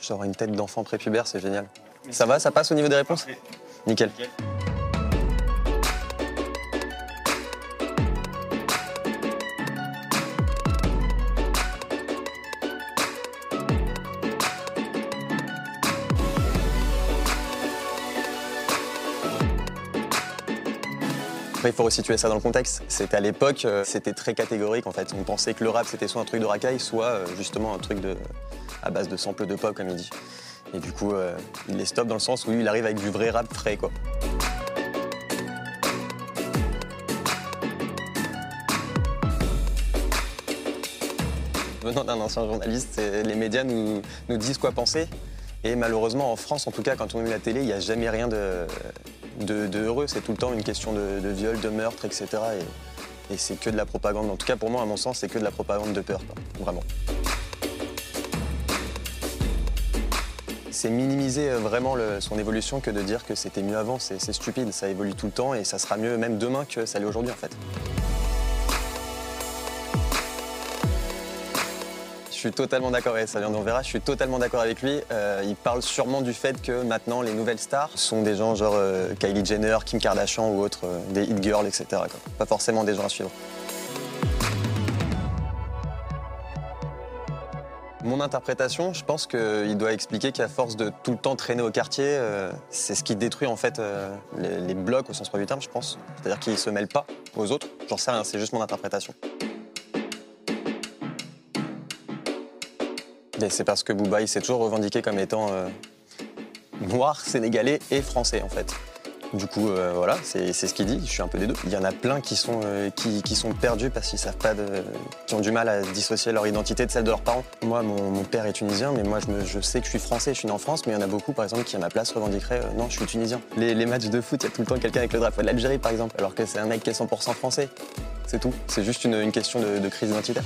Genre une tête d'enfant prépubère, c'est génial. Ça va, ça passe au niveau des réponses? Nickel. Après, il faut resituer ça dans le contexte. C'était à l'époque, euh, c'était très catégorique en fait. On pensait que le rap c'était soit un truc de racaille, soit euh, justement un truc de, à base de samples de pop, comme il dit. Et du coup, euh, il les stoppe dans le sens où il arrive avec du vrai rap frais quoi. Venant d'un ancien journaliste, les médias nous, nous disent quoi penser. Et malheureusement, en France, en tout cas, quand on met la télé, il n'y a jamais rien de, de, heureux. C'est tout le temps une question de, viol, de meurtre, etc. Et, c'est que de la propagande. En tout cas, pour moi, à mon sens, c'est que de la propagande de peur, vraiment. C'est minimiser euh, vraiment son évolution que de dire que c'était mieux avant. C'est stupide. Ça évolue tout le temps et ça sera mieux même demain que ça l'est aujourd'hui, en fait. Suis totalement d'accord avec ça, vient on verra, je suis totalement d'accord avec lui. Euh, il parle sûrement du fait que maintenant les nouvelles stars sont des gens genre euh, Kylie Jenner, Kim Kardashian ou autres, euh, des hit girls, etc. Pas forcément des gens à suivre. Mon interprétation, je pense qu'il doit expliquer qu'à force de tout le temps traîner au quartier, c'est ce qui détruit en fait les, les blocs au sens premier du terme, je pense. C'est-à-dire qu'il se mêle pas aux autres. J'en sais rien, c'est juste mon interprétation. C'est parce que Booba, il s'est toujours revendiqué comme étant euh, noir, sénégalais et français, en fait. Du coup, euh, voilà, c'est ce qu'il dit. Je suis un peu des deux. Il y en a plein qui sont, euh, qui, qui sont perdus parce qu'ils savent pas de, qui ont du mal à dissocier leur identité de celle de leurs parents. Moi, mon, père est tunisien, mais moi, je, je sais que je suis français, je suis né en France, mais il y en a beaucoup, par exemple, qui à ma place revendiqueraient non, je suis tunisien. Les, matchs de foot, il y a tout le temps quelqu'un avec le drapeau de l'Algérie, par exemple, alors que c'est un mec qui est 100% français. C'est tout. C'est juste une, une question de- de crise identitaire.